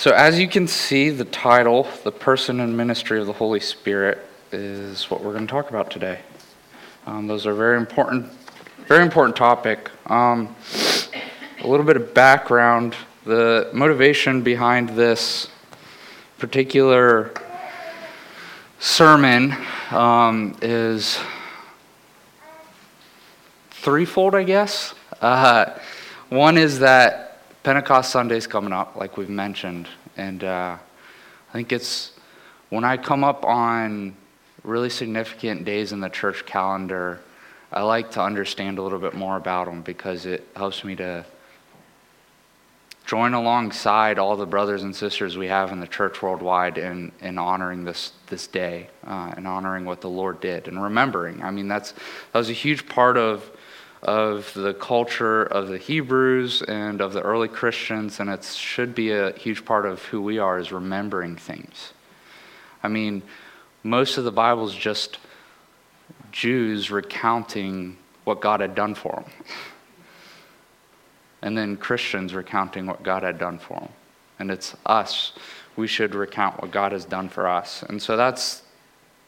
So, as you can see, the title, The Person and Ministry of the Holy Spirit, is what we're going to talk about today. Um, those are very important, very important topic. Um, a little bit of background. The motivation behind this particular sermon um, is threefold, I guess. Uh, one is that Pentecost Sunday's coming up, like we've mentioned, and uh, I think it's when I come up on really significant days in the church calendar, I like to understand a little bit more about them because it helps me to join alongside all the brothers and sisters we have in the church worldwide in, in honoring this, this day uh, and honoring what the Lord did and remembering. I mean, that's, that was a huge part of of the culture of the Hebrews and of the early Christians, and it should be a huge part of who we are is remembering things. I mean, most of the Bible is just Jews recounting what God had done for them. And then Christians recounting what God had done for them. And it's us. We should recount what God has done for us. And so that's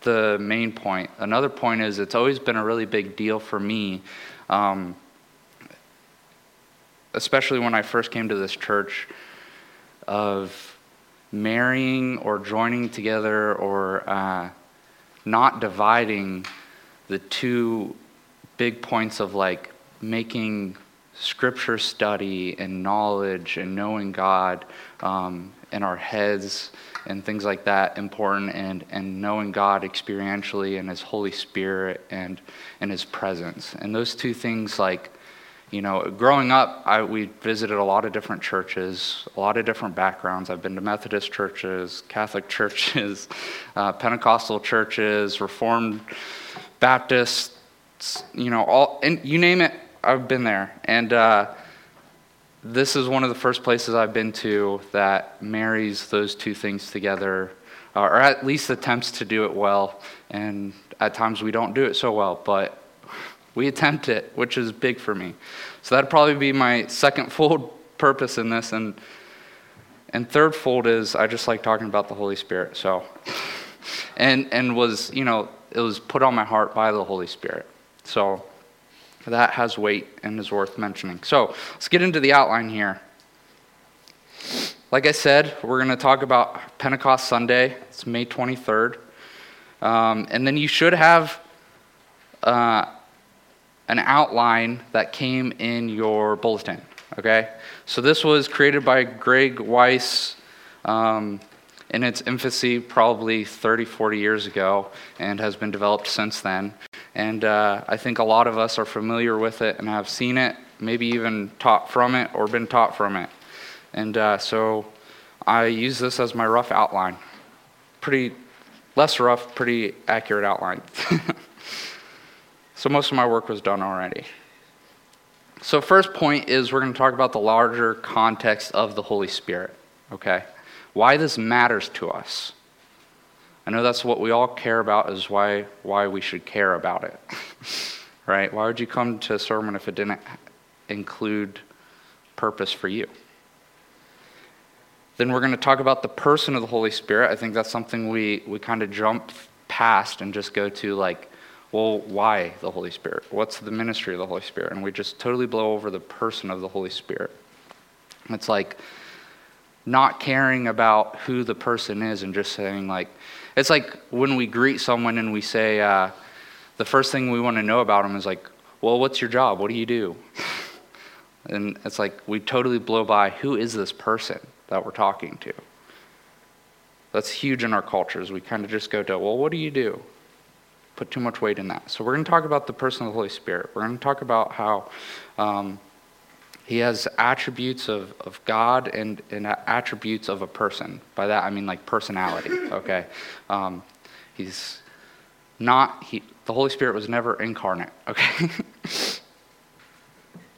the main point. Another point is it's always been a really big deal for me um, especially when I first came to this church, of marrying or joining together or uh, not dividing the two big points of like making scripture study and knowledge and knowing God um, in our heads and things like that important and, and knowing God experientially and His Holy Spirit and, and His presence. And those two things, like, you know, growing up, I, we visited a lot of different churches, a lot of different backgrounds. I've been to Methodist churches, Catholic churches, uh, Pentecostal churches, Reformed Baptists, you know, all, and you name it, I've been there. And, uh, this is one of the first places I've been to that marries those two things together, or at least attempts to do it well. And at times we don't do it so well, but we attempt it, which is big for me. So that'd probably be my second fold purpose in this. And, and third fold is I just like talking about the Holy Spirit. So, and, and was, you know, it was put on my heart by the Holy Spirit. So, that has weight and is worth mentioning. So let's get into the outline here. Like I said, we're going to talk about Pentecost Sunday. It's May 23rd. Um, and then you should have uh, an outline that came in your bulletin. Okay? So this was created by Greg Weiss um, in its infancy, probably 30, 40 years ago, and has been developed since then. And uh, I think a lot of us are familiar with it and have seen it, maybe even taught from it or been taught from it. And uh, so I use this as my rough outline. Pretty less rough, pretty accurate outline. so most of my work was done already. So, first point is we're going to talk about the larger context of the Holy Spirit, okay? Why this matters to us. I know that's what we all care about, is why, why we should care about it. right? Why would you come to a sermon if it didn't include purpose for you? Then we're going to talk about the person of the Holy Spirit. I think that's something we, we kind of jump past and just go to, like, well, why the Holy Spirit? What's the ministry of the Holy Spirit? And we just totally blow over the person of the Holy Spirit. It's like not caring about who the person is and just saying, like, it's like when we greet someone and we say, uh, the first thing we want to know about them is like, well, what's your job? What do you do? and it's like we totally blow by who is this person that we're talking to? That's huge in our cultures. We kind of just go to, well, what do you do? Put too much weight in that. So we're going to talk about the person of the Holy Spirit. We're going to talk about how um, he has attributes of, of God and, and attributes of a person. By that, I mean like personality, okay? Um, he's not, he, the Holy Spirit was never incarnate, okay?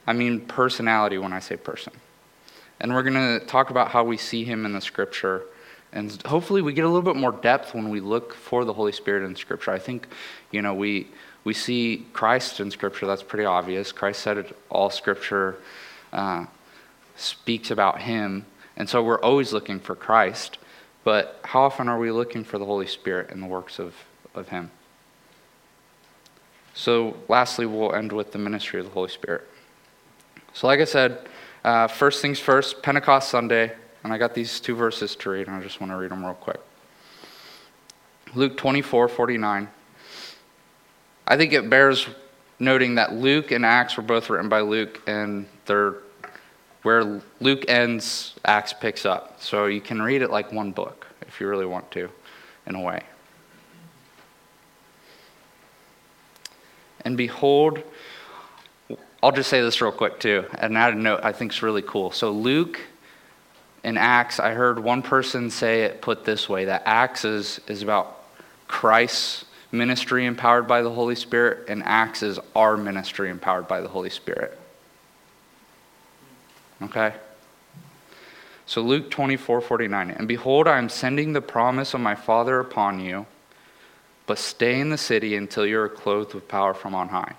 I mean personality when I say person. And we're going to talk about how we see him in the scripture. And hopefully we get a little bit more depth when we look for the Holy Spirit in scripture. I think, you know, we, we see Christ in scripture. That's pretty obvious. Christ said it, all scripture uh, speaks about him. And so we're always looking for Christ. But how often are we looking for the Holy Spirit and the works of, of Him? So, lastly, we'll end with the ministry of the Holy Spirit. So, like I said, uh, first things first, Pentecost Sunday, and I got these two verses to read, and I just want to read them real quick. Luke 24 49. I think it bears noting that Luke and Acts were both written by Luke, and they're where Luke ends, Acts picks up. So you can read it like one book if you really want to, in a way. And behold, I'll just say this real quick too, and add a note I think is really cool. So Luke in Acts, I heard one person say it put this way that Acts is, is about Christ's ministry empowered by the Holy Spirit, and Acts is our ministry empowered by the Holy Spirit. Okay? So Luke 24, 49. And behold, I am sending the promise of my Father upon you, but stay in the city until you are clothed with power from on high.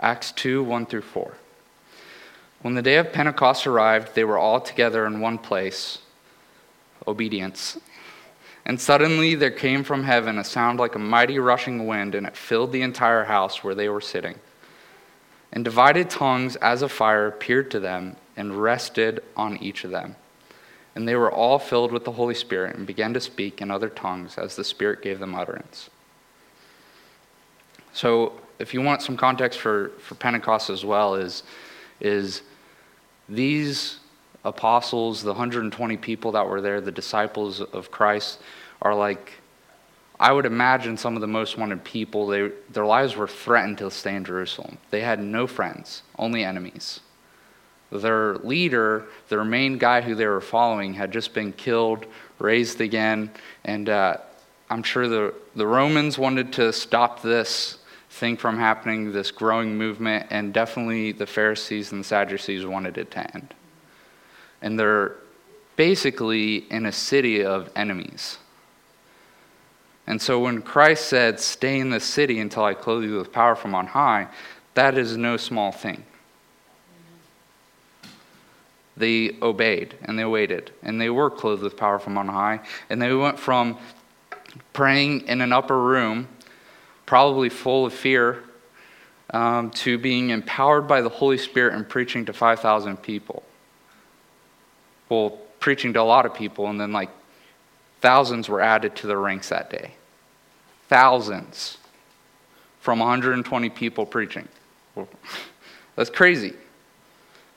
Acts 2, 1 through 4. When the day of Pentecost arrived, they were all together in one place. Obedience. And suddenly there came from heaven a sound like a mighty rushing wind, and it filled the entire house where they were sitting. And divided tongues as a fire appeared to them and rested on each of them. And they were all filled with the Holy Spirit and began to speak in other tongues as the Spirit gave them utterance. So, if you want some context for, for Pentecost as well, is, is these apostles, the 120 people that were there, the disciples of Christ, are like, I would imagine some of the most wanted people, they, their lives were threatened to stay in Jerusalem. They had no friends, only enemies. Their leader, their main guy who they were following, had just been killed, raised again, and uh, I'm sure the, the Romans wanted to stop this thing from happening, this growing movement, and definitely the Pharisees and the Sadducees wanted it to end and they're basically in a city of enemies. And so when Christ said, Stay in the city until I clothe you with power from on high, that is no small thing. They obeyed and they waited, and they were clothed with power from on high, and they went from praying in an upper room, probably full of fear, um, to being empowered by the Holy Spirit and preaching to 5,000 people well, preaching to a lot of people, and then like thousands were added to the ranks that day. Thousands from 120 people preaching. That's crazy.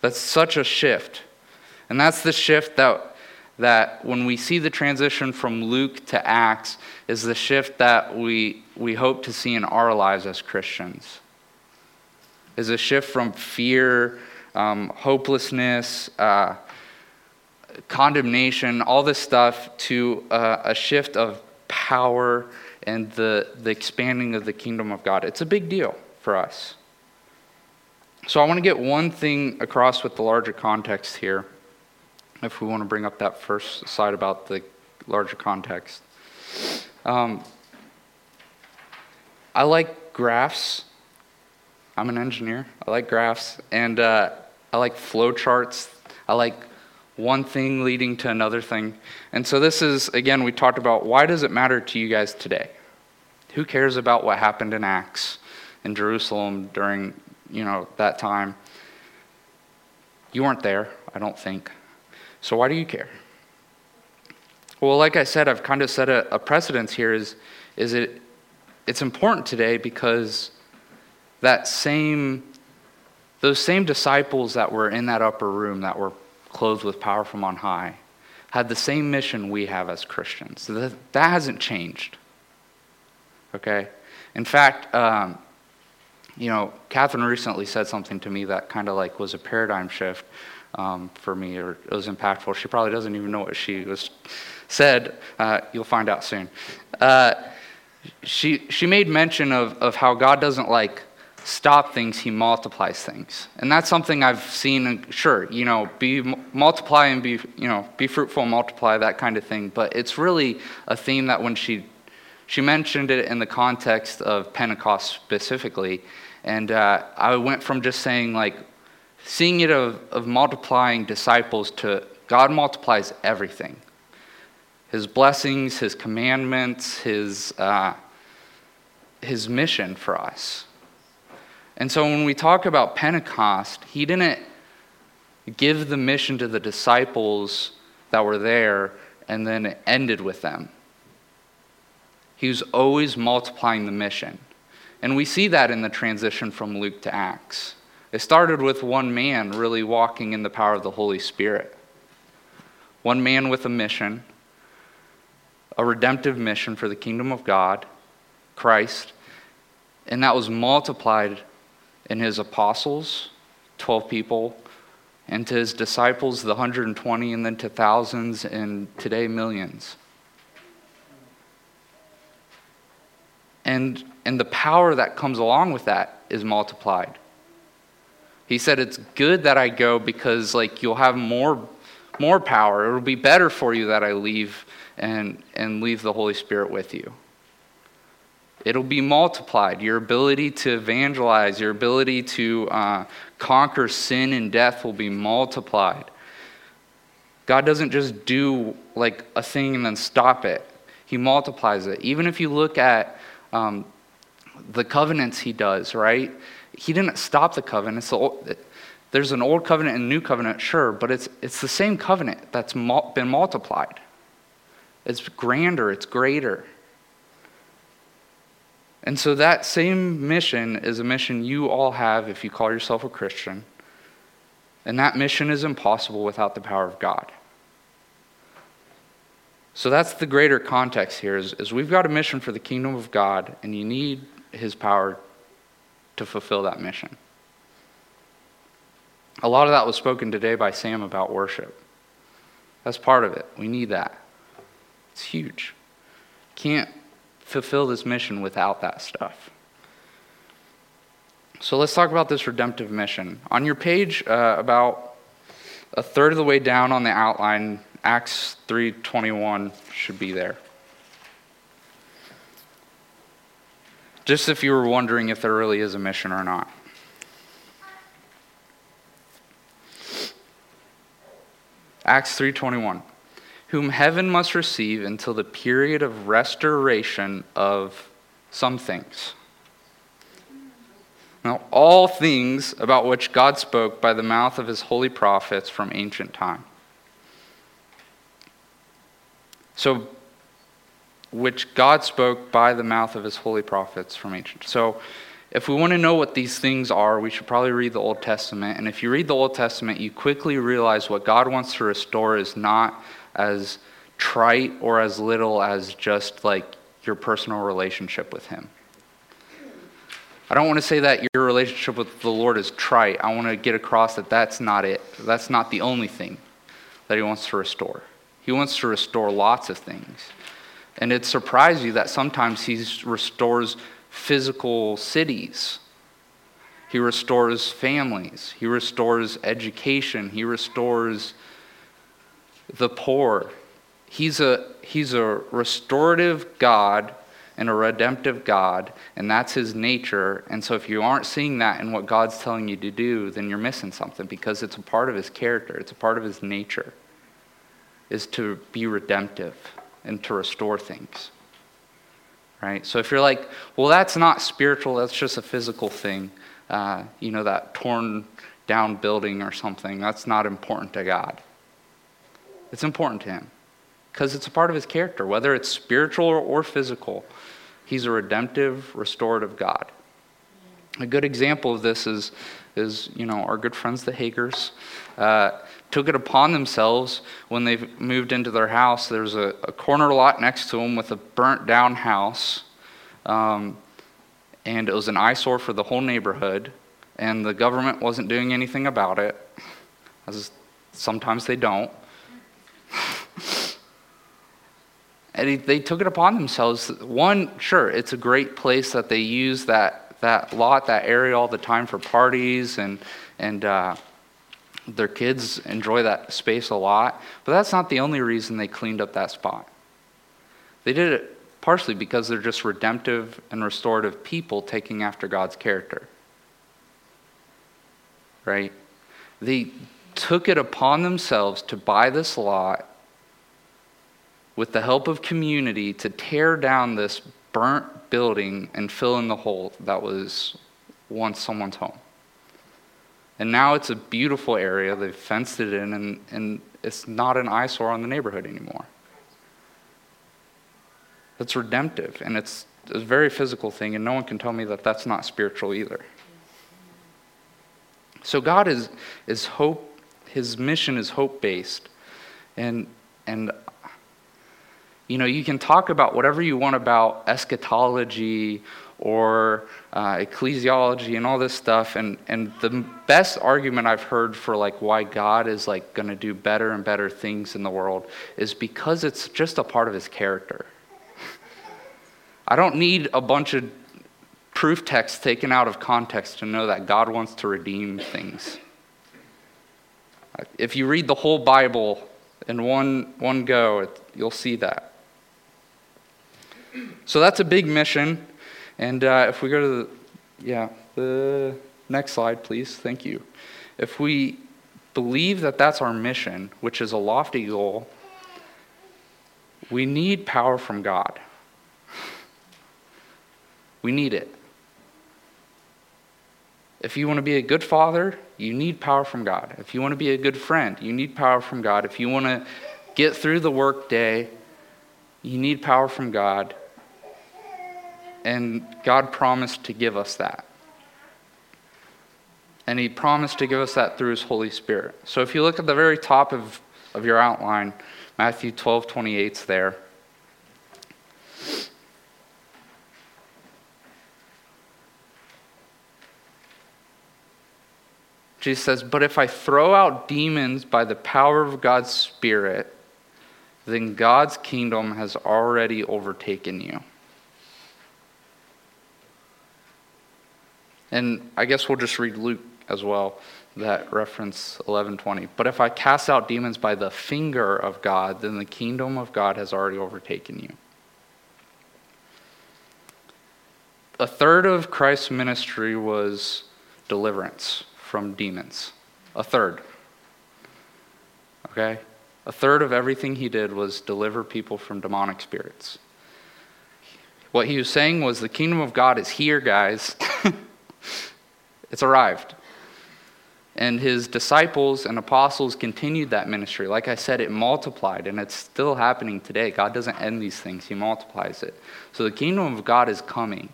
That's such a shift. And that's the shift that, that when we see the transition from Luke to Acts, is the shift that we, we hope to see in our lives as Christians. Is a shift from fear, um, hopelessness, uh, condemnation, all this stuff, to uh, a shift of power and the, the expanding of the kingdom of God. It's a big deal for us. So I want to get one thing across with the larger context here, if we want to bring up that first slide about the larger context. Um, I like graphs. I'm an engineer. I like graphs, and uh, I like flow charts. I like one thing leading to another thing. And so, this is, again, we talked about why does it matter to you guys today? Who cares about what happened in Acts in Jerusalem during, you know, that time? You weren't there, I don't think. So, why do you care? Well, like I said, I've kind of set a, a precedence here is, is it, it's important today because that same, those same disciples that were in that upper room that were clothed with power from on high, had the same mission we have as Christians. So that, that hasn't changed. Okay? In fact, um, you know, Catherine recently said something to me that kind of like was a paradigm shift um, for me, or it was impactful. She probably doesn't even know what she was said. Uh, you'll find out soon. Uh, she she made mention of of how God doesn't like stop things, he multiplies things. And that's something I've seen, sure, you know, be multiply and be, you know, be fruitful, and multiply, that kind of thing. But it's really a theme that when she, she mentioned it in the context of Pentecost specifically, and uh, I went from just saying like, seeing it of, of multiplying disciples to God multiplies everything his blessings, his commandments, his, uh, his mission for us. And so when we talk about Pentecost, he didn't give the mission to the disciples that were there and then it ended with them. He was always multiplying the mission. And we see that in the transition from Luke to Acts. It started with one man really walking in the power of the Holy Spirit. One man with a mission, a redemptive mission for the kingdom of God, Christ, and that was multiplied in his apostles, 12 people, and to his disciples, the 120, and then to thousands, and today, millions. And, and the power that comes along with that is multiplied. He said, It's good that I go because like you'll have more, more power. It'll be better for you that I leave and, and leave the Holy Spirit with you. It'll be multiplied. Your ability to evangelize, your ability to uh, conquer sin and death will be multiplied. God doesn't just do like a thing and then stop it, He multiplies it. Even if you look at um, the covenants He does, right? He didn't stop the covenant. there's an old covenant and new covenant, sure, but it's, it's the same covenant that's been multiplied. It's grander, it's greater. And so that same mission is a mission you all have if you call yourself a Christian. And that mission is impossible without the power of God. So that's the greater context here is, is we've got a mission for the kingdom of God, and you need his power to fulfill that mission. A lot of that was spoken today by Sam about worship. That's part of it. We need that. It's huge. Can't fulfill this mission without that stuff. So let's talk about this redemptive mission. On your page, uh, about a third of the way down on the outline, Acts 3:21 should be there. Just if you were wondering if there really is a mission or not. Acts 3:21 whom heaven must receive until the period of restoration of some things. Now, all things about which God spoke by the mouth of his holy prophets from ancient time. So, which God spoke by the mouth of his holy prophets from ancient. So, if we want to know what these things are, we should probably read the Old Testament. And if you read the Old Testament, you quickly realize what God wants to restore is not as trite or as little as just like your personal relationship with Him. I don't want to say that your relationship with the Lord is trite. I want to get across that that's not it. That's not the only thing that He wants to restore. He wants to restore lots of things. And it surprises you that sometimes He restores physical cities. He restores families. He restores education. He restores the poor. He's a, he's a restorative God and a redemptive God, and that's his nature. And so, if you aren't seeing that in what God's telling you to do, then you're missing something because it's a part of his character, it's a part of his nature, is to be redemptive and to restore things. Right? So, if you're like, well, that's not spiritual, that's just a physical thing, uh, you know, that torn down building or something, that's not important to God. It's important to him because it's a part of his character, whether it's spiritual or physical. He's a redemptive, restorative God. A good example of this is, is you know, our good friends, the Hagers, uh, took it upon themselves when they moved into their house. There's a, a, corner lot next to them with a burnt down house, um, and it was an eyesore for the whole neighborhood, and the government wasn't doing anything about it, as sometimes they don't. And they took it upon themselves. One, sure, it's a great place that they use that, that lot, that area all the time for parties, and, and uh, their kids enjoy that space a lot. But that's not the only reason they cleaned up that spot. They did it partially because they're just redemptive and restorative people taking after God's character. Right? They took it upon themselves to buy this lot with the help of community to tear down this burnt building and fill in the hole that was once someone's home. And now it's a beautiful area. They've fenced it in, and, and it's not an eyesore on the neighborhood anymore. It's redemptive, and it's a very physical thing, and no one can tell me that that's not spiritual either. So God is, is hope, his mission is hope based. And, and you know, you can talk about whatever you want about eschatology or uh, ecclesiology and all this stuff, and, and the best argument I've heard for like why God is like going to do better and better things in the world is because it's just a part of His character. I don't need a bunch of proof texts taken out of context to know that God wants to redeem things. If you read the whole Bible in one, one go, it, you'll see that. So that's a big mission. And uh, if we go to the, yeah, the next slide, please. Thank you. If we believe that that's our mission, which is a lofty goal, we need power from God. We need it. If you want to be a good father, you need power from God. If you want to be a good friend, you need power from God. If you want to get through the workday, you need power from God. And God promised to give us that. And He promised to give us that through His Holy Spirit. So if you look at the very top of, of your outline, Matthew 12 28 is there. Jesus says, But if I throw out demons by the power of God's Spirit, then God's kingdom has already overtaken you. And I guess we'll just read Luke as well, that reference 11:20. But if I cast out demons by the finger of God, then the kingdom of God has already overtaken you. A third of Christ's ministry was deliverance from demons. A third. Okay? A third of everything he did was deliver people from demonic spirits. What he was saying was the kingdom of God is here, guys. It's arrived. And his disciples and apostles continued that ministry. Like I said, it multiplied, and it's still happening today. God doesn't end these things, He multiplies it. So the kingdom of God is coming.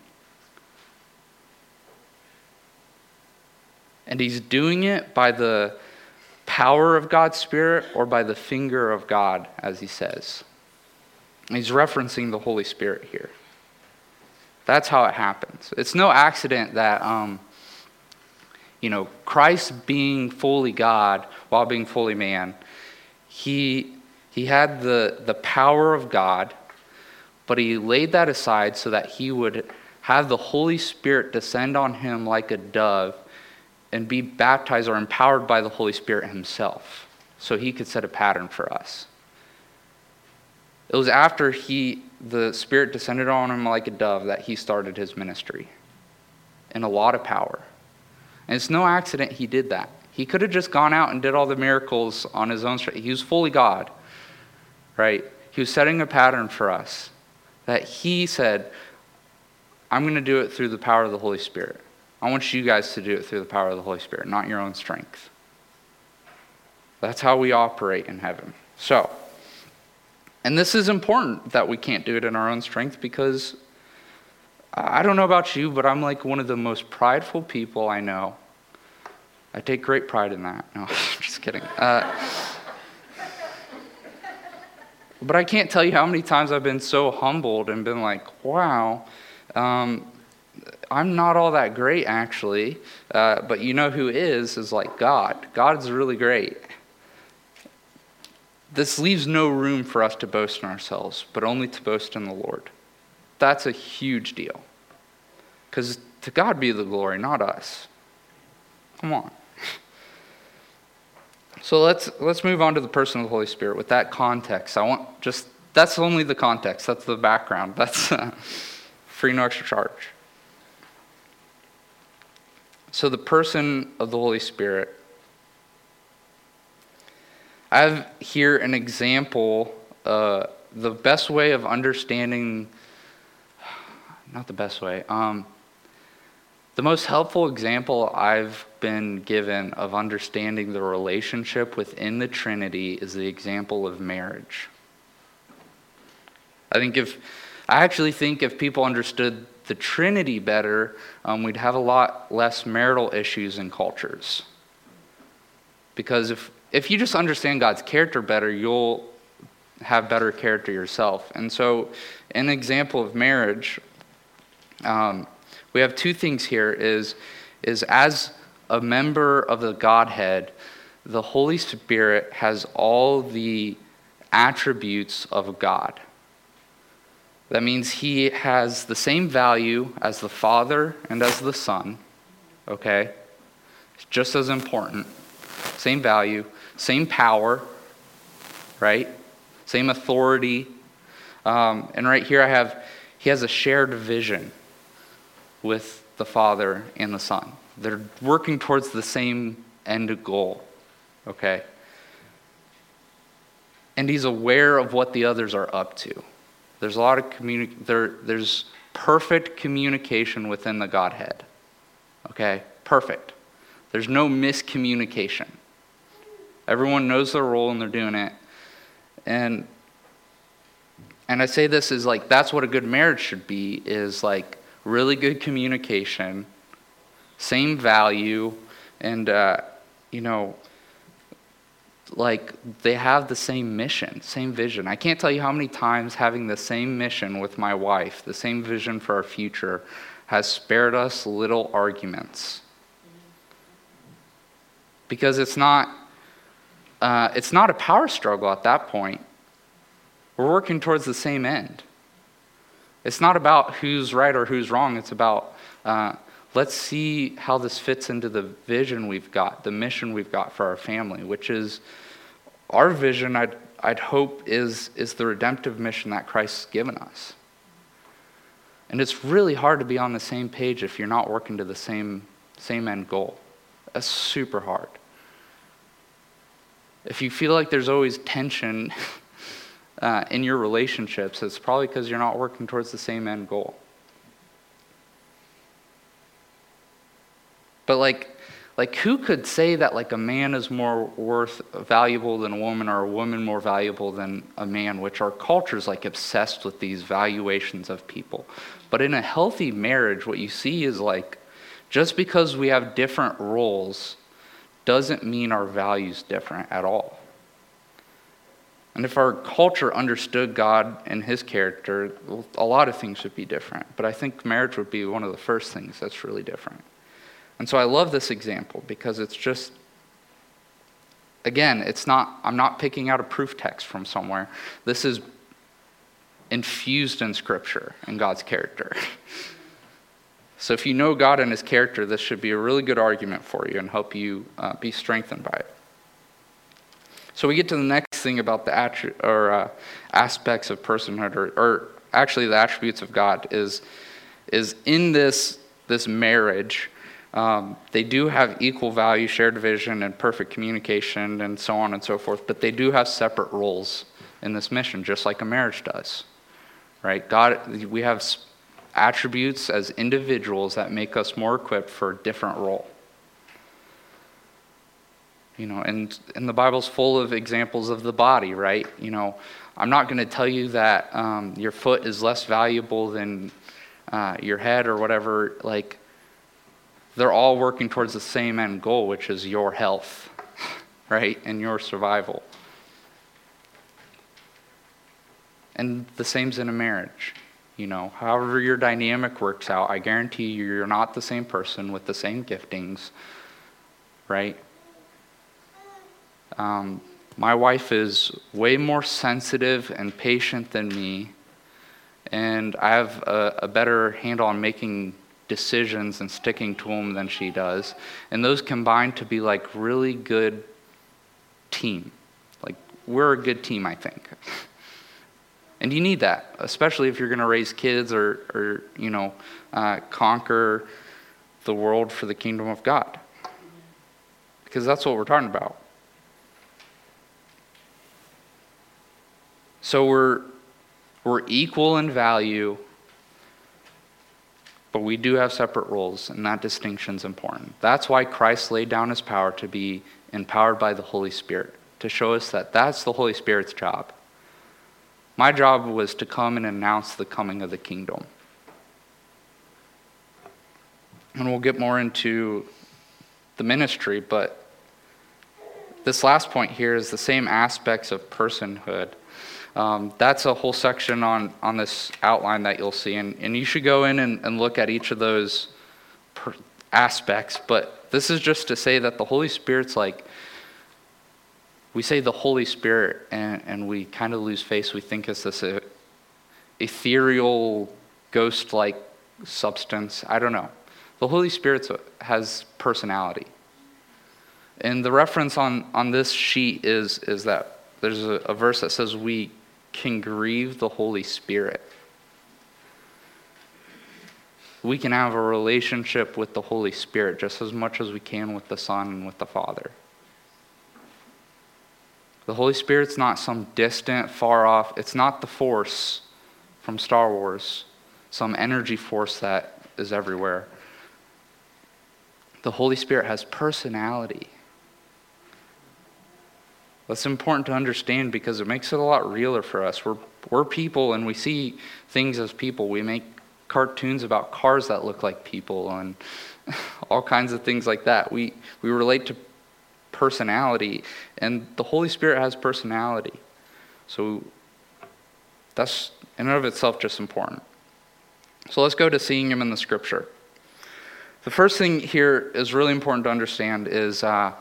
And He's doing it by the power of God's Spirit or by the finger of God, as He says. He's referencing the Holy Spirit here. That's how it happens. It's no accident that. Um, you know, Christ being fully God while being fully man, he, he had the, the power of God, but he laid that aside so that he would have the Holy Spirit descend on him like a dove and be baptized or empowered by the Holy Spirit himself so he could set a pattern for us. It was after he, the Spirit descended on him like a dove that he started his ministry in a lot of power. And it's no accident he did that. He could have just gone out and did all the miracles on his own strength. He was fully God, right? He was setting a pattern for us that he said, I'm going to do it through the power of the Holy Spirit. I want you guys to do it through the power of the Holy Spirit, not your own strength. That's how we operate in heaven. So, and this is important that we can't do it in our own strength because I don't know about you, but I'm like one of the most prideful people I know. I take great pride in that. No, just kidding. Uh, but I can't tell you how many times I've been so humbled and been like, wow, um, I'm not all that great actually. Uh, but you know who is, is like God. God's really great. This leaves no room for us to boast in ourselves, but only to boast in the Lord. That's a huge deal. Because to God be the glory, not us. Come on. So let's let's move on to the person of the Holy Spirit with that context. I want just that's only the context. That's the background. That's uh, free no extra charge. So the person of the Holy Spirit I have here an example, uh, the best way of understanding, not the best way, um, the most helpful example I've been given of understanding the relationship within the Trinity is the example of marriage. I think if, I actually think if people understood the Trinity better, um, we'd have a lot less marital issues in cultures. Because if, if you just understand God's character better, you'll have better character yourself. And so, an example of marriage, um, we have two things here is, is as a member of the Godhead, the Holy Spirit has all the attributes of God. That means he has the same value as the Father and as the Son, okay? Just as important. Same value, same power, right? Same authority. Um, and right here I have, he has a shared vision with the Father and the Son. They're working towards the same end goal, okay? And he's aware of what the others are up to. There's a lot of communi- there, there's perfect communication within the Godhead. Okay? Perfect. There's no miscommunication. Everyone knows their role and they're doing it. And and I say this is like that's what a good marriage should be is like really good communication, same value, and uh, you know, like they have the same mission, same vision. I can't tell you how many times having the same mission with my wife, the same vision for our future, has spared us little arguments. Because it's not, uh, it's not a power struggle at that point. We're working towards the same end. It's not about who's right or who's wrong. It's about uh, let's see how this fits into the vision we've got, the mission we've got for our family, which is our vision, I'd, I'd hope, is, is the redemptive mission that Christ's given us. And it's really hard to be on the same page if you're not working to the same, same end goal. That's super hard. If you feel like there's always tension uh, in your relationships, it's probably because you're not working towards the same end goal. But like, like who could say that like a man is more worth valuable than a woman or a woman more valuable than a man, which our culture is like obsessed with these valuations of people. But in a healthy marriage, what you see is like just because we have different roles doesn't mean our values different at all. And if our culture understood God and his character, a lot of things would be different. But I think marriage would be one of the first things that's really different. And so I love this example because it's just, again, it's not, I'm not picking out a proof text from somewhere. This is infused in Scripture and God's character. so if you know God and His character, this should be a really good argument for you and help you uh, be strengthened by it. So we get to the next thing about the attri- or, uh, aspects of personhood, or, or actually the attributes of God, is, is in this, this marriage um, they do have equal value, shared vision, and perfect communication, and so on and so forth, but they do have separate roles in this mission, just like a marriage does. Right? God, we have attributes as individuals that make us more equipped for a different role. You know, and, and the Bible's full of examples of the body, right? You know, I'm not going to tell you that um, your foot is less valuable than uh, your head or whatever. Like, they're all working towards the same end goal, which is your health, right? And your survival. And the same's in a marriage. You know, however your dynamic works out, I guarantee you, you're not the same person with the same giftings, right? Um, my wife is way more sensitive and patient than me, and I have a, a better handle on making decisions and sticking to them than she does. And those combine to be like really good team. Like we're a good team, I think. And you need that, especially if you're going to raise kids or, or you know, uh, conquer the world for the kingdom of God. Because that's what we're talking about. So we're, we're equal in value, but we do have separate roles, and that distinction is important. That's why Christ laid down his power to be empowered by the Holy Spirit, to show us that that's the Holy Spirit's job. My job was to come and announce the coming of the kingdom. And we'll get more into the ministry, but this last point here is the same aspects of personhood. Um, that's a whole section on, on this outline that you'll see. And, and you should go in and, and look at each of those per- aspects. But this is just to say that the Holy Spirit's like, we say the Holy Spirit, and, and we kind of lose face. We think it's this ethereal, ghost like substance. I don't know. The Holy Spirit has personality. And the reference on, on this sheet is, is that there's a, a verse that says we can grieve the Holy Spirit. We can have a relationship with the Holy Spirit just as much as we can with the Son and with the Father. The Holy Spirit's not some distant, far off, it's not the force from Star Wars, some energy force that is everywhere. The Holy Spirit has personality. That's important to understand because it makes it a lot realer for us. We're, we're people and we see things as people. We make cartoons about cars that look like people and all kinds of things like that. We, we relate to personality, and the Holy Spirit has personality. So that's in and of itself just important. So let's go to seeing Him in the Scripture. The first thing here is really important to understand is. Uh,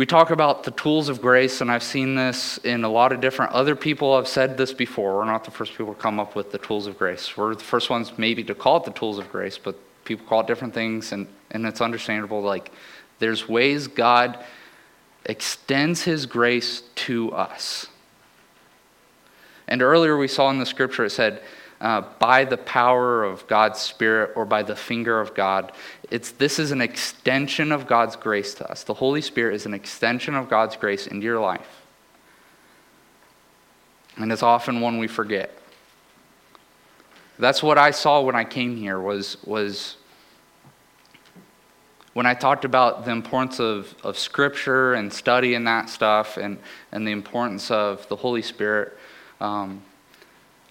we talk about the tools of grace, and I've seen this in a lot of different other people have said this before. We're not the first people to come up with the tools of grace. We're the first ones maybe to call it the tools of grace, but people call it different things, and, and it's understandable. Like there's ways God extends his grace to us. And earlier we saw in the scripture it said, uh, by the power of God's Spirit or by the finger of God. It's, this is an extension of God's grace to us. The Holy Spirit is an extension of God's grace into your life. And it's often one we forget. That's what I saw when I came here was, was when I talked about the importance of, of Scripture and study and that stuff and, and the importance of the Holy Spirit, um,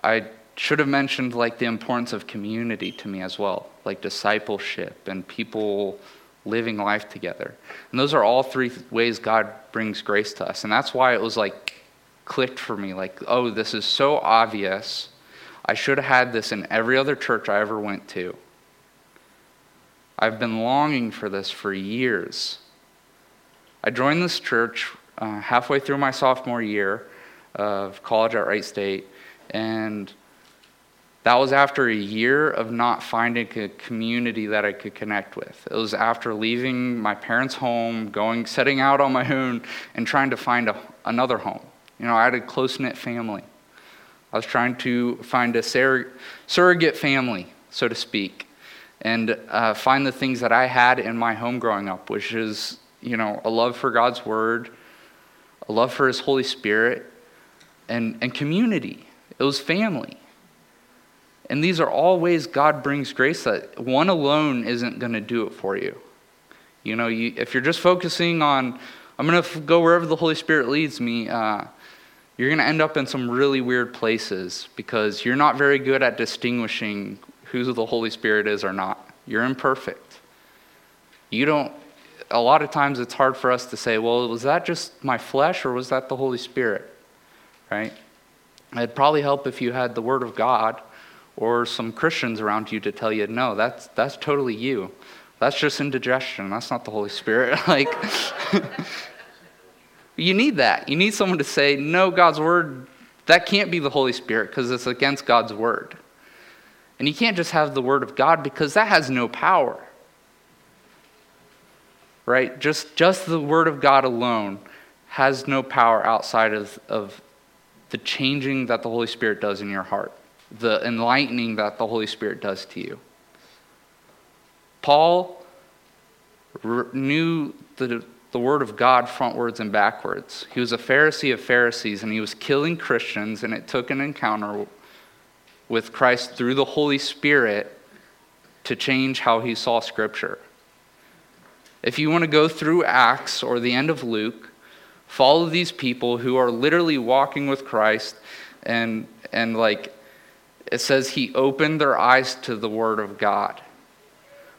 I should have mentioned like the importance of community to me as well, like discipleship and people living life together. And those are all three ways God brings grace to us. And that's why it was like clicked for me like, oh, this is so obvious. I should have had this in every other church I ever went to. I've been longing for this for years. I joined this church uh, halfway through my sophomore year of college at Wright State, and that was after a year of not finding a community that I could connect with. It was after leaving my parents' home, going, setting out on my own, and trying to find a, another home. You know, I had a close knit family. I was trying to find a sur- surrogate family, so to speak, and uh, find the things that I had in my home growing up, which is, you know, a love for God's Word, a love for His Holy Spirit, and, and community. It was family. And these are all ways God brings grace that one alone isn't going to do it for you. You know, you, if you're just focusing on, I'm going to go wherever the Holy Spirit leads me, uh, you're going to end up in some really weird places because you're not very good at distinguishing who the Holy Spirit is or not. You're imperfect. You don't, a lot of times it's hard for us to say, well, was that just my flesh or was that the Holy Spirit? Right? It'd probably help if you had the Word of God or some Christians around you to tell you, no, that's, that's totally you. That's just indigestion. That's not the Holy Spirit. like, you need that. You need someone to say, no, God's word, that can't be the Holy Spirit because it's against God's word. And you can't just have the word of God because that has no power. Right? Just, just the word of God alone has no power outside of, of the changing that the Holy Spirit does in your heart the enlightening that the Holy Spirit does to you. Paul knew the the Word of God frontwards and backwards. He was a Pharisee of Pharisees, and he was killing Christians, and it took an encounter with Christ through the Holy Spirit to change how he saw Scripture. If you want to go through Acts or the end of Luke, follow these people who are literally walking with Christ, and, and like it says, he opened their eyes to the Word of God.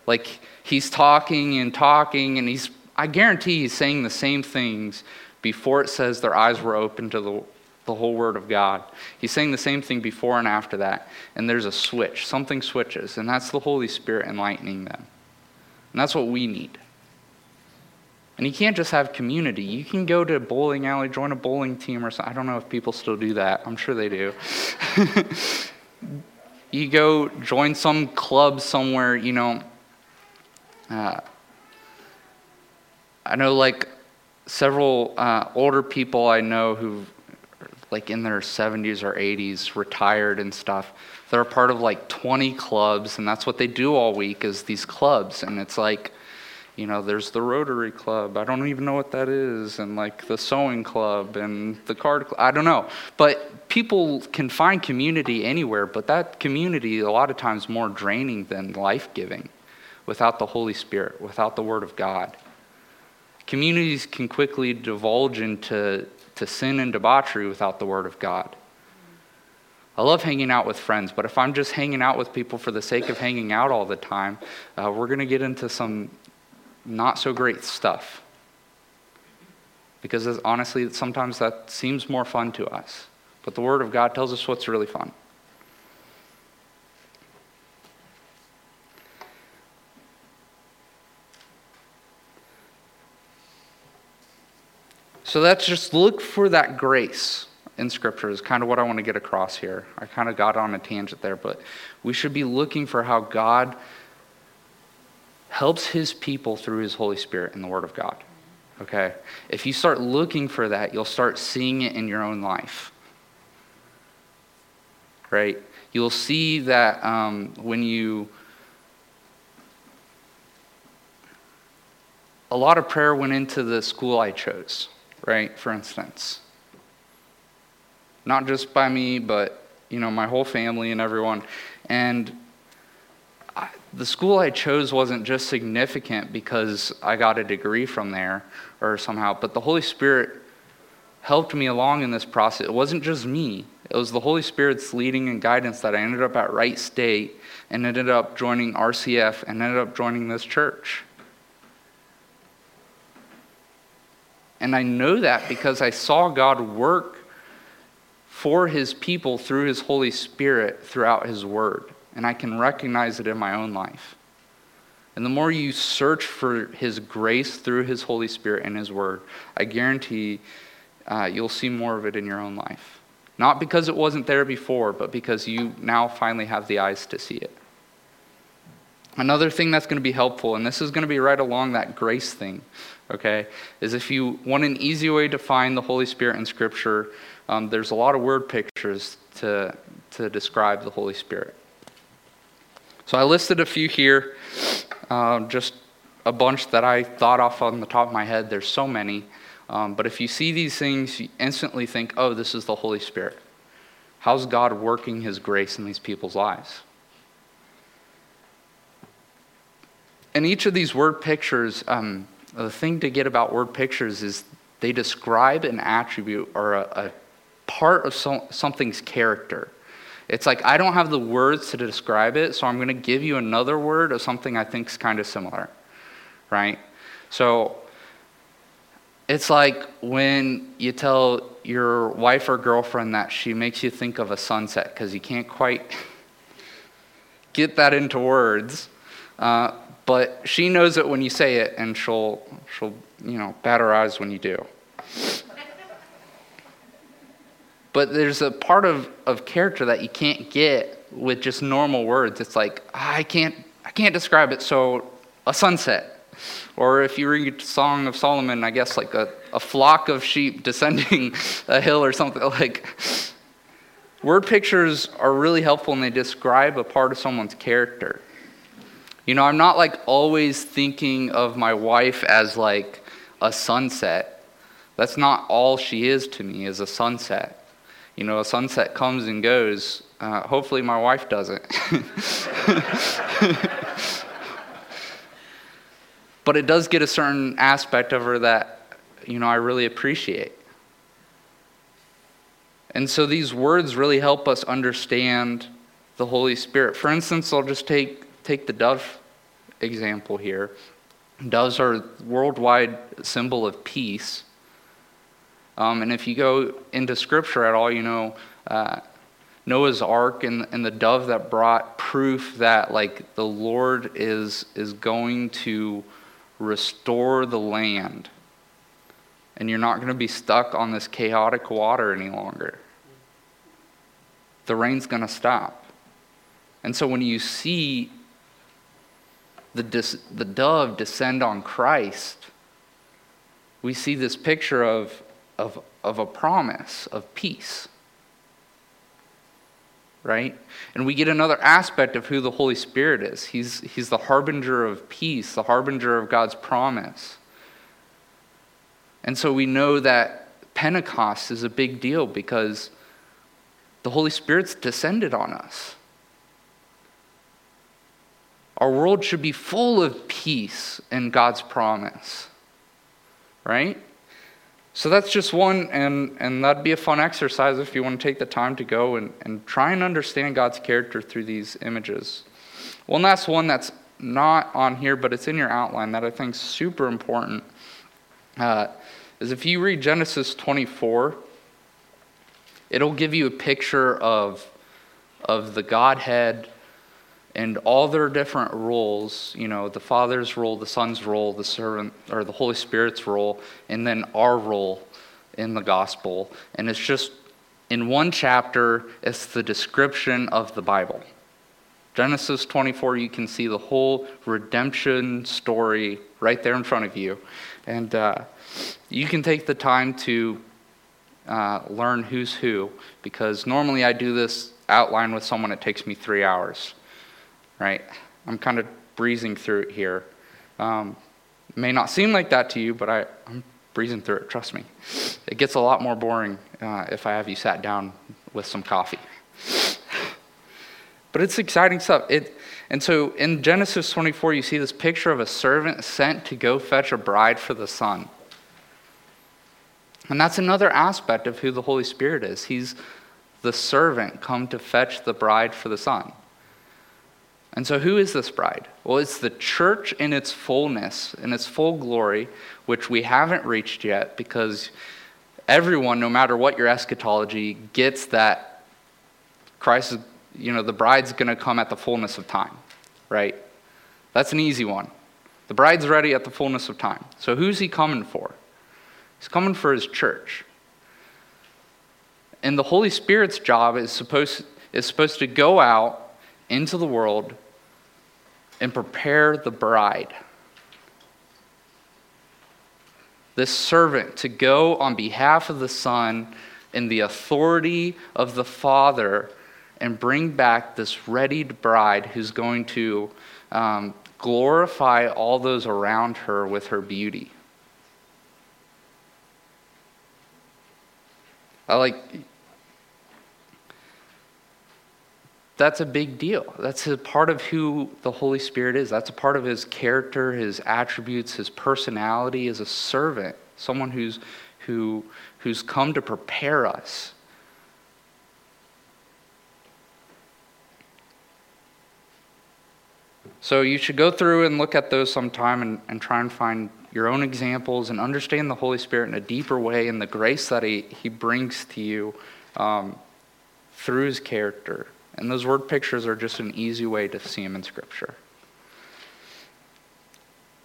Like he's talking and talking, and he's, I guarantee he's saying the same things before it says their eyes were open to the, the whole Word of God. He's saying the same thing before and after that, and there's a switch. Something switches, and that's the Holy Spirit enlightening them. And that's what we need. And you can't just have community. You can go to a bowling alley, join a bowling team or something. I don't know if people still do that. I'm sure they do. you go join some club somewhere, you know, uh, I know like several uh, older people I know who like in their 70s or 80s retired and stuff they're part of like 20 clubs and that's what they do all week is these clubs and it's like you know there's the rotary club i don't even know what that is and like the sewing club and the card club i don't know but people can find community anywhere but that community a lot of times more draining than life-giving without the Holy Spirit, without the Word of God. Communities can quickly divulge into to sin and debauchery without the Word of God. I love hanging out with friends, but if I'm just hanging out with people for the sake of hanging out all the time, uh, we're going to get into some not so great stuff. Because honestly, sometimes that seems more fun to us. But the Word of God tells us what's really fun. So that's just look for that grace in Scripture, is kind of what I want to get across here. I kind of got on a tangent there, but we should be looking for how God helps his people through his Holy Spirit in the Word of God. Okay? If you start looking for that, you'll start seeing it in your own life. Right? You'll see that um, when you. A lot of prayer went into the school I chose right? For instance. Not just by me, but, you know, my whole family and everyone. And I, the school I chose wasn't just significant because I got a degree from there or somehow, but the Holy Spirit helped me along in this process. It wasn't just me, it was the Holy Spirit's leading and guidance that I ended up at Wright State and ended up joining RCF and ended up joining this church. And I know that because I saw God work for his people through his Holy Spirit throughout his word. And I can recognize it in my own life. And the more you search for his grace through his Holy Spirit and his word, I guarantee uh, you'll see more of it in your own life. Not because it wasn't there before, but because you now finally have the eyes to see it. Another thing that's going to be helpful, and this is going to be right along that grace thing, okay, is if you want an easy way to find the Holy Spirit in Scripture, um, there's a lot of word pictures to, to describe the Holy Spirit. So I listed a few here, uh, just a bunch that I thought off on the top of my head. There's so many. Um, but if you see these things, you instantly think, oh, this is the Holy Spirit. How's God working His grace in these people's lives? And each of these word pictures, um, the thing to get about word pictures is they describe an attribute or a, a part of so, something's character. It's like I don't have the words to describe it, so I'm going to give you another word of something I think is kind of similar, right? So it's like when you tell your wife or girlfriend that she makes you think of a sunset because you can't quite get that into words. Uh, but she knows it when you say it, and she'll, she'll you know, bat her eyes when you do. but there's a part of, of character that you can't get with just normal words. It's like, I can't, I can't describe it, so a sunset. Or if you read Song of Solomon, I guess like a, a flock of sheep descending a hill or something. Like, word pictures are really helpful and they describe a part of someone's character. You know, I'm not like always thinking of my wife as like a sunset. That's not all she is to me, is a sunset. You know, a sunset comes and goes. Uh, hopefully, my wife doesn't. but it does get a certain aspect of her that, you know, I really appreciate. And so these words really help us understand the Holy Spirit. For instance, I'll just take, take the dove example here. Doves are worldwide symbol of peace. Um, and if you go into Scripture at all, you know uh, Noah's Ark and, and the dove that brought proof that like the Lord is is going to restore the land, and you're not going to be stuck on this chaotic water any longer. The rain's going to stop. And so when you see the, dis- the dove descend on Christ, we see this picture of, of, of a promise of peace. Right? And we get another aspect of who the Holy Spirit is. He's, he's the harbinger of peace, the harbinger of God's promise. And so we know that Pentecost is a big deal because the Holy Spirit's descended on us. Our world should be full of peace and God's promise. Right? So that's just one, and, and that'd be a fun exercise if you want to take the time to go and, and try and understand God's character through these images. One last one that's not on here, but it's in your outline that I think is super important uh, is if you read Genesis 24, it'll give you a picture of, of the Godhead and all their different roles you know the father's role the son's role the servant or the holy spirit's role and then our role in the gospel. And it's just in one chapter it's the description of the bible. Genesis 24 you can see the whole redemption story right there in front of you. And uh, you can take the time to uh, learn who's who because normally i do this outline with someone it takes me three hours right? I'm kind of breezing through it here. Um, may not seem like that to you, but I, I'm breezing through it, trust me. It gets a lot more boring uh, if I have you sat down with some coffee. But it's exciting stuff. It, and so in Genesis 24, you see this picture of a servant sent to go fetch a bride for the son. And that's another aspect of who the Holy Spirit is. He's the servant come to fetch the bride for the son. And so, who is this bride? Well, it's the church in its fullness, in its full glory, which we haven't reached yet because everyone, no matter what your eschatology, gets that Christ is, you know, the bride's going to come at the fullness of time, right? That's an easy one. The bride's ready at the fullness of time. So, who's he coming for? He's coming for his church. And the Holy Spirit's job is supposed, is supposed to go out into the world and prepare the bride. This servant to go on behalf of the Son in the authority of the Father and bring back this readied bride who's going to um, glorify all those around her with her beauty. I like that's a big deal. That's a part of who the Holy Spirit is. That's a part of his character, his attributes, his personality as a servant, someone who's, who, who's come to prepare us. So you should go through and look at those sometime and, and try and find your own examples and understand the Holy Spirit in a deeper way and the grace that He, he brings to you um, through His character. And those word pictures are just an easy way to see them in Scripture.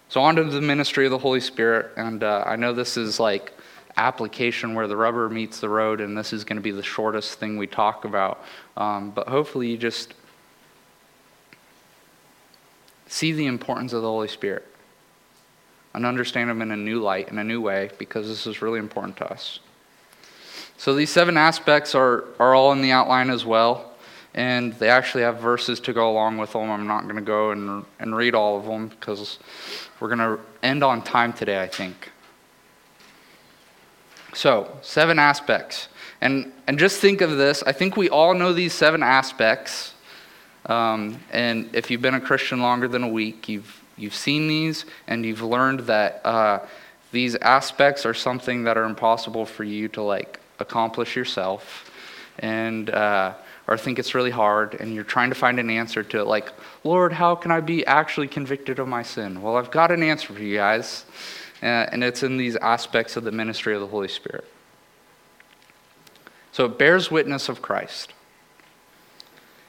So, on to the ministry of the Holy Spirit. And uh, I know this is like application where the rubber meets the road, and this is going to be the shortest thing we talk about. Um, but hopefully, you just see the importance of the Holy Spirit and understand Him in a new light, in a new way, because this is really important to us. So, these seven aspects are, are all in the outline as well and they actually have verses to go along with them. I'm not going to go and, and read all of them because we're going to end on time today, I think. So, seven aspects. And, and just think of this. I think we all know these seven aspects. Um, and if you've been a Christian longer than a week, you've, you've seen these and you've learned that uh, these aspects are something that are impossible for you to like accomplish yourself. And, uh, or think it's really hard and you're trying to find an answer to it, like, Lord, how can I be actually convicted of my sin? Well, I've got an answer for you guys, uh, and it's in these aspects of the ministry of the Holy Spirit. So it bears witness of Christ.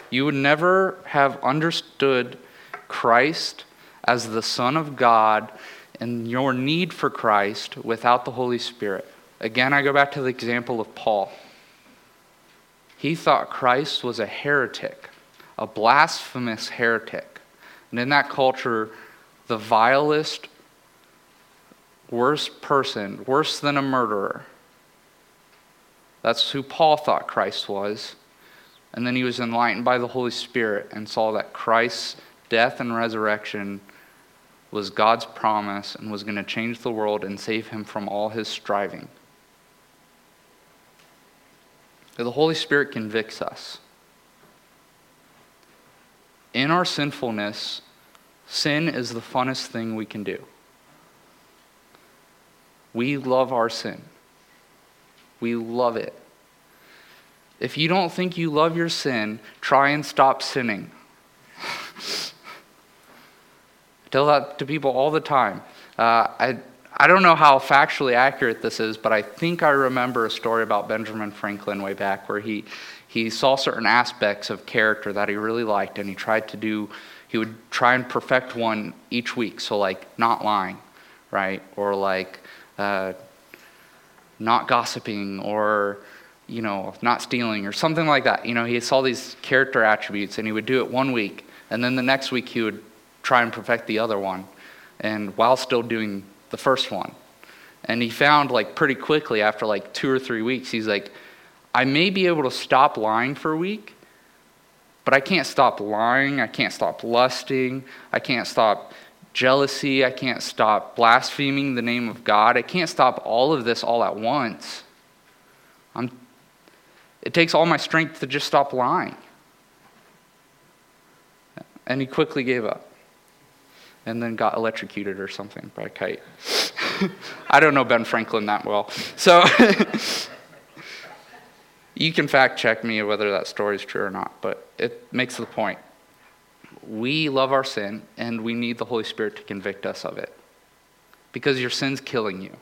You would never have understood Christ as the Son of God and your need for Christ without the Holy Spirit. Again, I go back to the example of Paul. He thought Christ was a heretic, a blasphemous heretic. And in that culture, the vilest, worst person, worse than a murderer. That's who Paul thought Christ was. And then he was enlightened by the Holy Spirit and saw that Christ's death and resurrection was God's promise and was going to change the world and save him from all his striving. The Holy Spirit convicts us. In our sinfulness, sin is the funnest thing we can do. We love our sin. We love it. If you don't think you love your sin, try and stop sinning. I tell that to people all the time. Uh, I, I don't know how factually accurate this is, but I think I remember a story about Benjamin Franklin way back where he, he saw certain aspects of character that he really liked, and he tried to do, he would try and perfect one each week. So, like, not lying, right? Or like, uh, not gossiping, or, you know, not stealing, or something like that. You know, he saw these character attributes, and he would do it one week, and then the next week he would try and perfect the other one, and while still doing the first one. And he found, like, pretty quickly after like two or three weeks, he's like, I may be able to stop lying for a week, but I can't stop lying. I can't stop lusting. I can't stop jealousy. I can't stop blaspheming the name of God. I can't stop all of this all at once. I'm, it takes all my strength to just stop lying. And he quickly gave up and then got electrocuted or something by a kite. I don't know Ben Franklin that well. So you can fact check me whether that story is true or not, but it makes the point. We love our sin and we need the Holy Spirit to convict us of it because your sin's killing you.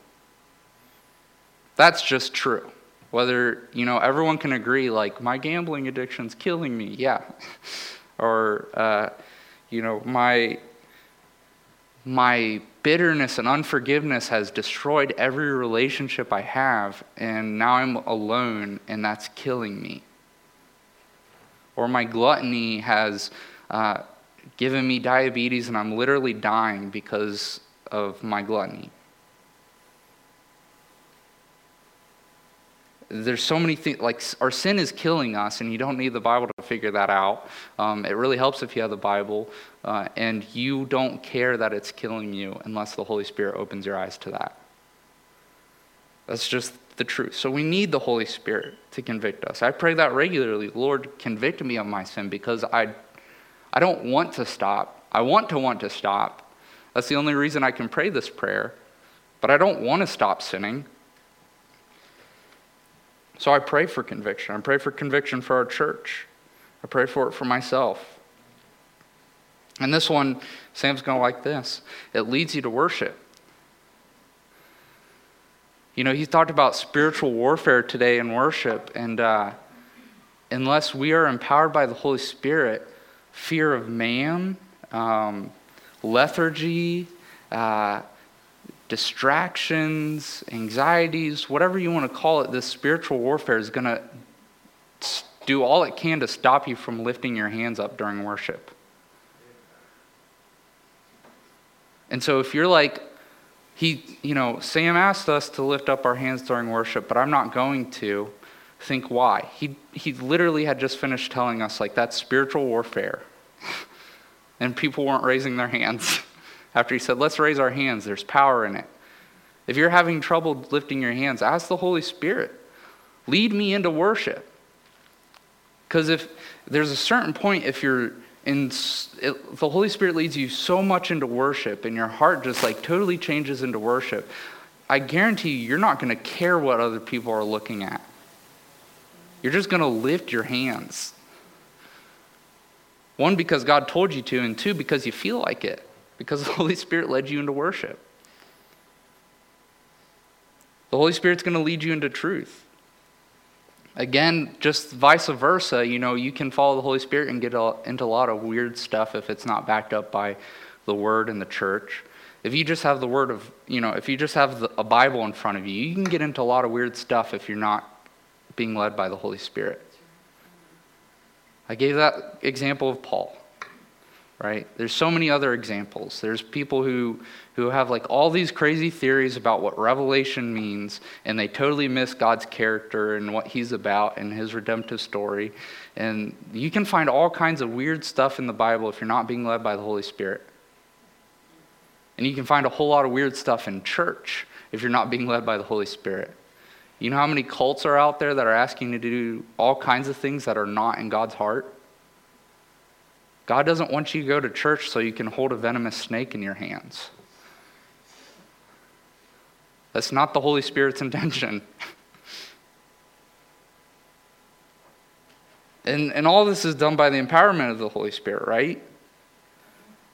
That's just true. Whether, you know, everyone can agree, like, my gambling addiction's killing me, yeah. or, uh, you know, my my bitterness and unforgiveness has destroyed every relationship I have, and now I'm alone, and that's killing me. Or my gluttony has uh, given me diabetes, and I'm literally dying because of my gluttony. There's so many things like our sin is killing us and you don't need the bible to figure that out. Um, it really helps if you have the bible uh, and you don't care that it's killing you unless the holy spirit opens your eyes to that. That's just the truth. So we need the holy spirit to convict us. I pray that regularly lord convict me of my sin because i i don't want to stop. I want to want to stop. That's the only reason i can pray this prayer but i don't want to stop sinning so I pray for conviction. I pray for conviction for our church. I pray for it for myself. And this one, Sam's going to like this it leads you to worship. You know, he talked about spiritual warfare today in worship, and uh, unless we are empowered by the Holy Spirit, fear of man, um, lethargy, uh, distractions, anxieties, whatever you want to call it, this spiritual warfare is going to do all it can to stop you from lifting your hands up during worship. And so if you're like, he, you know, Sam asked us to lift up our hands during worship, but I'm not going to, think why. He, he literally had just finished telling us, like, that's spiritual warfare. and people weren't raising their hands. after he said, Let's raise our hands, there's power in it. If you're having trouble lifting your hands, ask the Holy Spirit. Lead me into worship. Because if there's a certain point, if you're in, it, the Holy Spirit leads you so much into worship and your heart just like totally changes into worship, I guarantee you, you're not going to care what other people are looking at. You're just going to lift your hands. One, because God told you to, and two, because you feel like it, because the Holy Spirit led you into worship. The Holy Spirit's going to lead you into truth. Again, just vice versa, you know, you can follow the Holy Spirit and get into a lot of weird stuff if it's not backed up by the Word and the church. If you just have the Word of, you know, if you just have the, a Bible in front of you, you can get into a lot of weird stuff if you're not being led by the Holy Spirit. I gave that example of Paul right? There's so many other examples. There's people who, who have like all these crazy theories about what revelation means, and they totally miss God's character and what he's about and his redemptive story. And you can find all kinds of weird stuff in the Bible if you're not being led by the Holy Spirit. And you can find a whole lot of weird stuff in church if you're not being led by the Holy Spirit. You know how many cults are out there that are asking you to do all kinds of things that are not in God's heart? God doesn't want you to go to church so you can hold a venomous snake in your hands. That's not the Holy Spirit's intention. and, and all this is done by the empowerment of the Holy Spirit, right?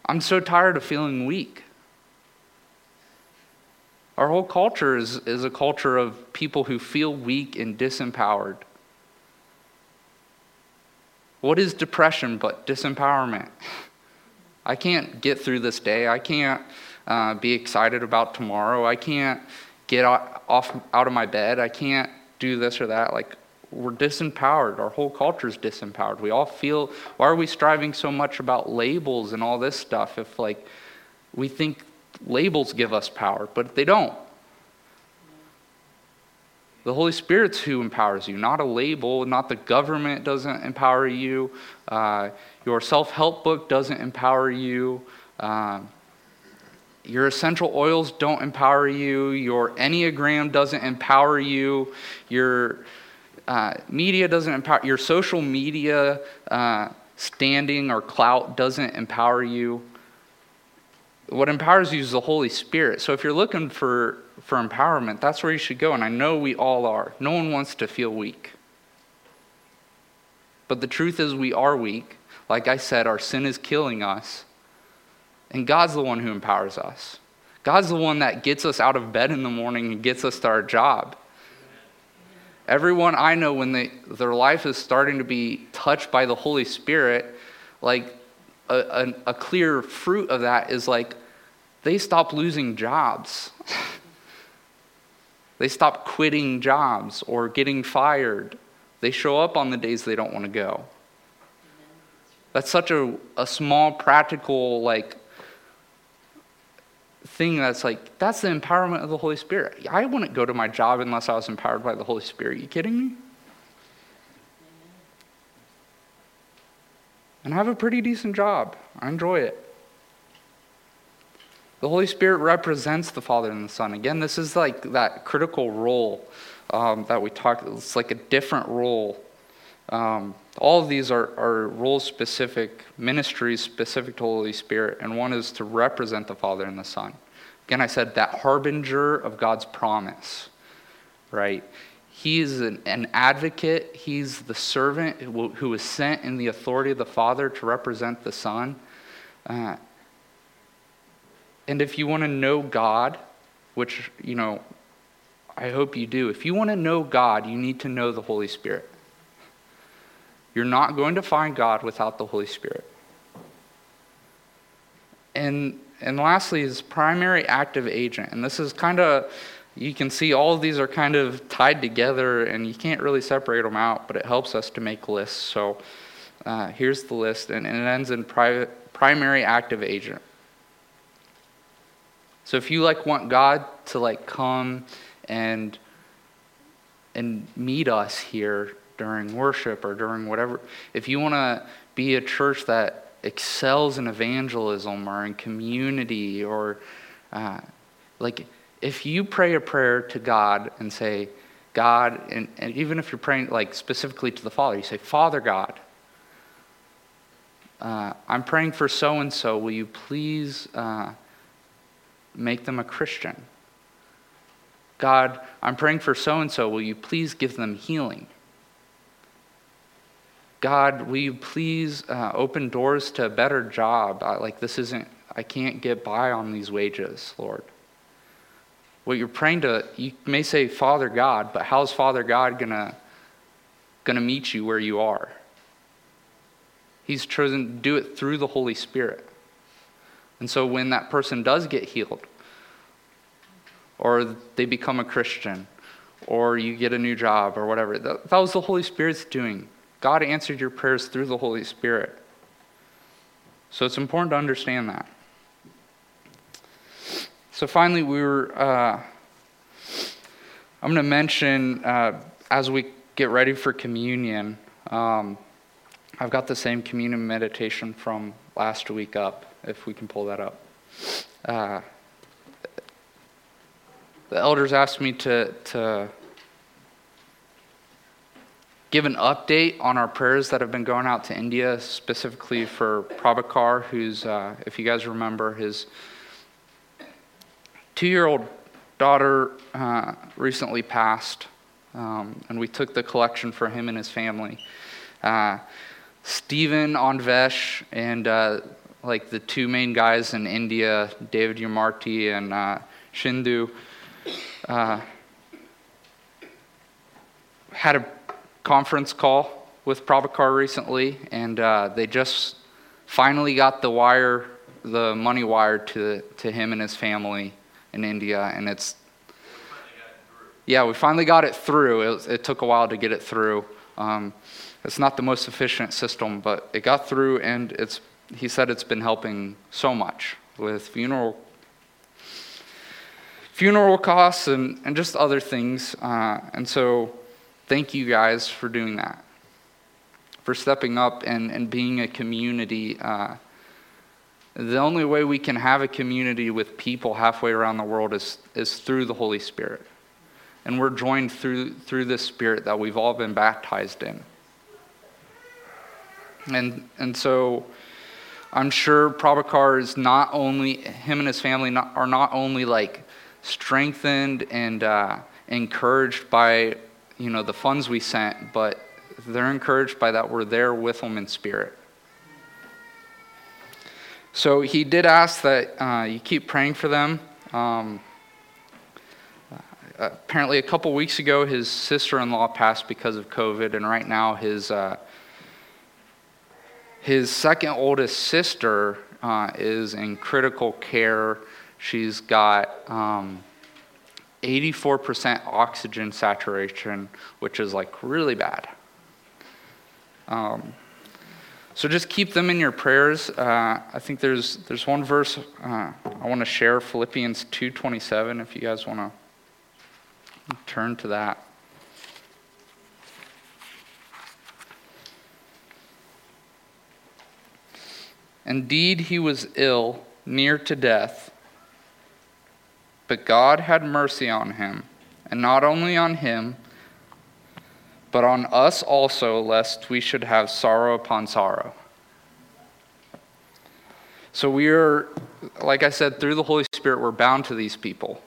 I'm so tired of feeling weak. Our whole culture is, is a culture of people who feel weak and disempowered. What is depression but disempowerment? I can't get through this day. I can't uh, be excited about tomorrow. I can't get off out of my bed. I can't do this or that. Like, we're disempowered. Our whole culture is disempowered. We all feel, why are we striving so much about labels and all this stuff if, like, we think labels give us power, but they don't. The Holy Spirit's who empowers you, not a label, not the government doesn't empower you. Uh, your self help book doesn't empower you. Uh, your essential oils don't empower you. Your Enneagram doesn't empower you. Your uh, media doesn't empower Your social media uh, standing or clout doesn't empower you. What empowers you is the Holy Spirit. So if you're looking for for empowerment, that's where you should go. And I know we all are. No one wants to feel weak. But the truth is, we are weak. Like I said, our sin is killing us. And God's the one who empowers us. God's the one that gets us out of bed in the morning and gets us to our job. Everyone I know, when they, their life is starting to be touched by the Holy Spirit, like a, a, a clear fruit of that is like they stop losing jobs. They stop quitting jobs or getting fired. They show up on the days they don't want to go. That's such a, a small, practical, like, thing that's like, that's the empowerment of the Holy Spirit. I wouldn't go to my job unless I was empowered by the Holy Spirit. Are you kidding me? And I have a pretty decent job. I enjoy it. The Holy Spirit represents the Father and the Son. Again, this is like that critical role um, that we talked. It's like a different role. Um, all of these are, are role specific, ministries specific to the Holy Spirit, and one is to represent the Father and the Son. Again, I said that harbinger of God's promise, right? He is an, an advocate, he's the servant who, was sent in the authority of the Father to represent the Son. Uh, and if you want to know God, which, you know, I hope you do, if you want to know God, you need to know the Holy Spirit. You're not going to find God without the Holy Spirit. And, and lastly, is primary active agent. And this is kind of, you can see all of these are kind of tied together and you can't really separate them out, but it helps us to make lists. So uh, here's the list, and, and it ends in private, primary active agent. So if you like want God to like come and and meet us here during worship or during whatever, if you want to be a church that excels in evangelism or in community or uh, like if you pray a prayer to God and say, God, and, and even if you're praying like specifically to the Father, you say, Father God, uh, I'm praying for so and so. Will you please uh, make them a Christian? God, I'm praying for so and so. Will you please give them healing? God, will you please uh, open doors to a better job? I, like, this isn't, I can't get by on these wages, Lord. What you're praying to, you may say Father God, but how's Father God going to to meet you where you are? He's chosen to do it through the Holy Spirit. And so when that person does get healed, or they become a Christian, or you get a new job, or whatever, that, that was the Holy Spirit's doing. God answered your prayers through the Holy Spirit. So it's important to understand that. So finally, we were. Uh, I'm going to mention uh, as we get ready for communion. Um, I've got the same communion meditation from last week up, if we can pull that up. Uh, the elders asked me to, to give an update on our prayers that have been going out to India, specifically for Prabhakar, who's, uh, if you guys remember, his two year old daughter uh, recently passed, um, and we took the collection for him and his family. Uh, Stephen Onvesh and uh, like the two main guys in India, David Yamarti and uh, Shindu, uh, had a conference call with Prabhakar recently, and uh, they just finally got the wire, the money wired to to him and his family in India, and it's yeah, we finally got it through. It, it took a while to get it through. Um, it's not the most efficient system, but it got through, and it's, he said it's been helping so much with funeral, funeral costs and, and just other things. Uh, and so, thank you guys for doing that, for stepping up and, and being a community. Uh, the only way we can have a community with people halfway around the world is, is through the Holy Spirit. And we're joined through, through this Spirit that we've all been baptized in. And, and so I'm sure Prabhakar is not only, him and his family not, are not only like strengthened and uh, encouraged by, you know, the funds we sent, but they're encouraged by that we're there with them in spirit. So he did ask that uh, you keep praying for them. Um, apparently, a couple weeks ago, his sister in law passed because of COVID, and right now, his uh, his second oldest sister uh, is in critical care. She's got um, 84% oxygen saturation, which is like really bad. Um, so just keep them in your prayers. Uh, I think there's there's one verse uh, I want to share, Philippians 2:27. If you guys want to turn to that. Indeed, he was ill, near to death. But God had mercy on him, and not only on him, but on us also, lest we should have sorrow upon sorrow. So we are, like I said, through the Holy Spirit, we're bound to these people.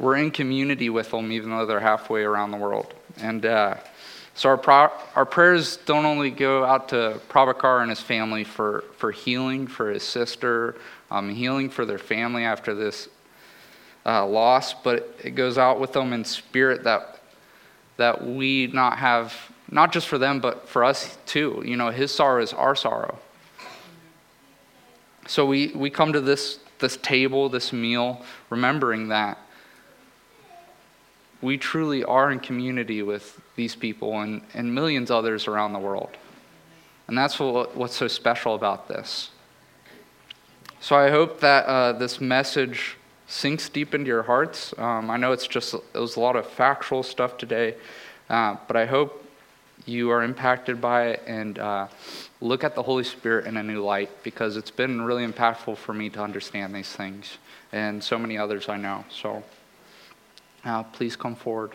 We're in community with them, even though they're halfway around the world. And uh, so our, pro- our prayers don't only go out to Prabhakar and his family for, for healing for his sister, um, healing for their family after this uh, loss, but it goes out with them in spirit that, that we not have, not just for them, but for us too. You know, his sorrow is our sorrow. So we, we come to this, this table, this meal, remembering that we truly are in community with these people and, and millions others around the world. And that's what, what's so special about this. So I hope that uh, this message sinks deep into your hearts. Um, I know it's just, it was a lot of factual stuff today, uh, but I hope you are impacted by it and uh, look at the Holy Spirit in a new light because it's been really impactful for me to understand these things and so many others I know. So uh, please come forward.